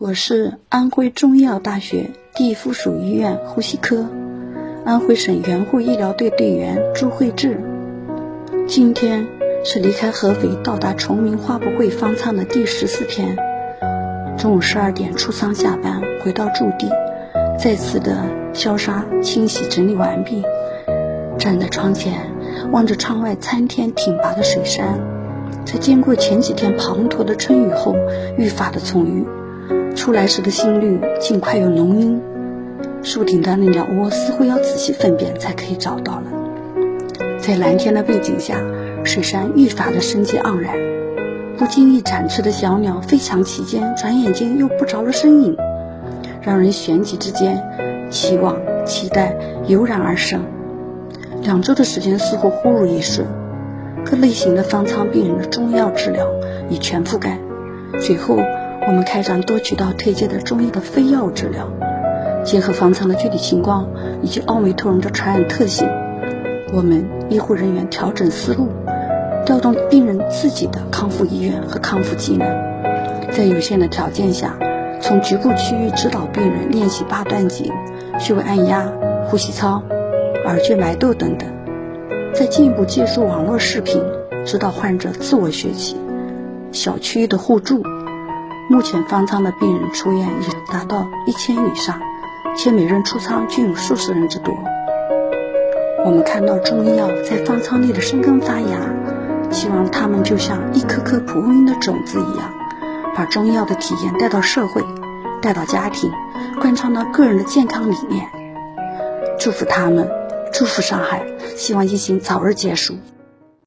我是安徽中医药大学第一附属医院呼吸科安徽省援沪医疗队队员朱慧智。今天是离开合肥到达崇明花博会方舱的第十四天。中午十二点出舱下班，回到驻地，再次的消杀、清洗、整理完毕。站在窗前，望着窗外参天挺拔的水杉，在经过前几天滂沱的春雨后，愈发的葱郁。出来时的心率竟快有浓晕，树顶端的鸟窝似乎要仔细分辨才可以找到了。在蓝天的背景下，水杉愈发的生机盎然。不经意展翅的小鸟飞翔其间，转眼间又不着了身影，让人旋即之间期望、期待油然而生。两周的时间似乎忽如一瞬，各类型的方舱病人的中药治疗已全覆盖，随后。我们开展多渠道推介的中医的非药物治疗，结合方舱的具体情况以及奥美特戎的传染特性，我们医护人员调整思路，调动病人自己的康复意愿和康复技能，在有限的条件下，从局部区域指导病人练习八段锦、穴位按压、呼吸操、耳穴埋窦等等，再进一步借助网络视频指导患者自我学习，小区域的互助。目前方舱的病人出院已达到一千以上，且每人出舱均有数十人之多。我们看到中医药在方舱内的生根发芽，希望他们就像一颗颗蒲公英的种子一样，把中医药的体验带到社会，带到家庭，贯穿到个人的健康理念。祝福他们，祝福上海，希望疫情早日结束。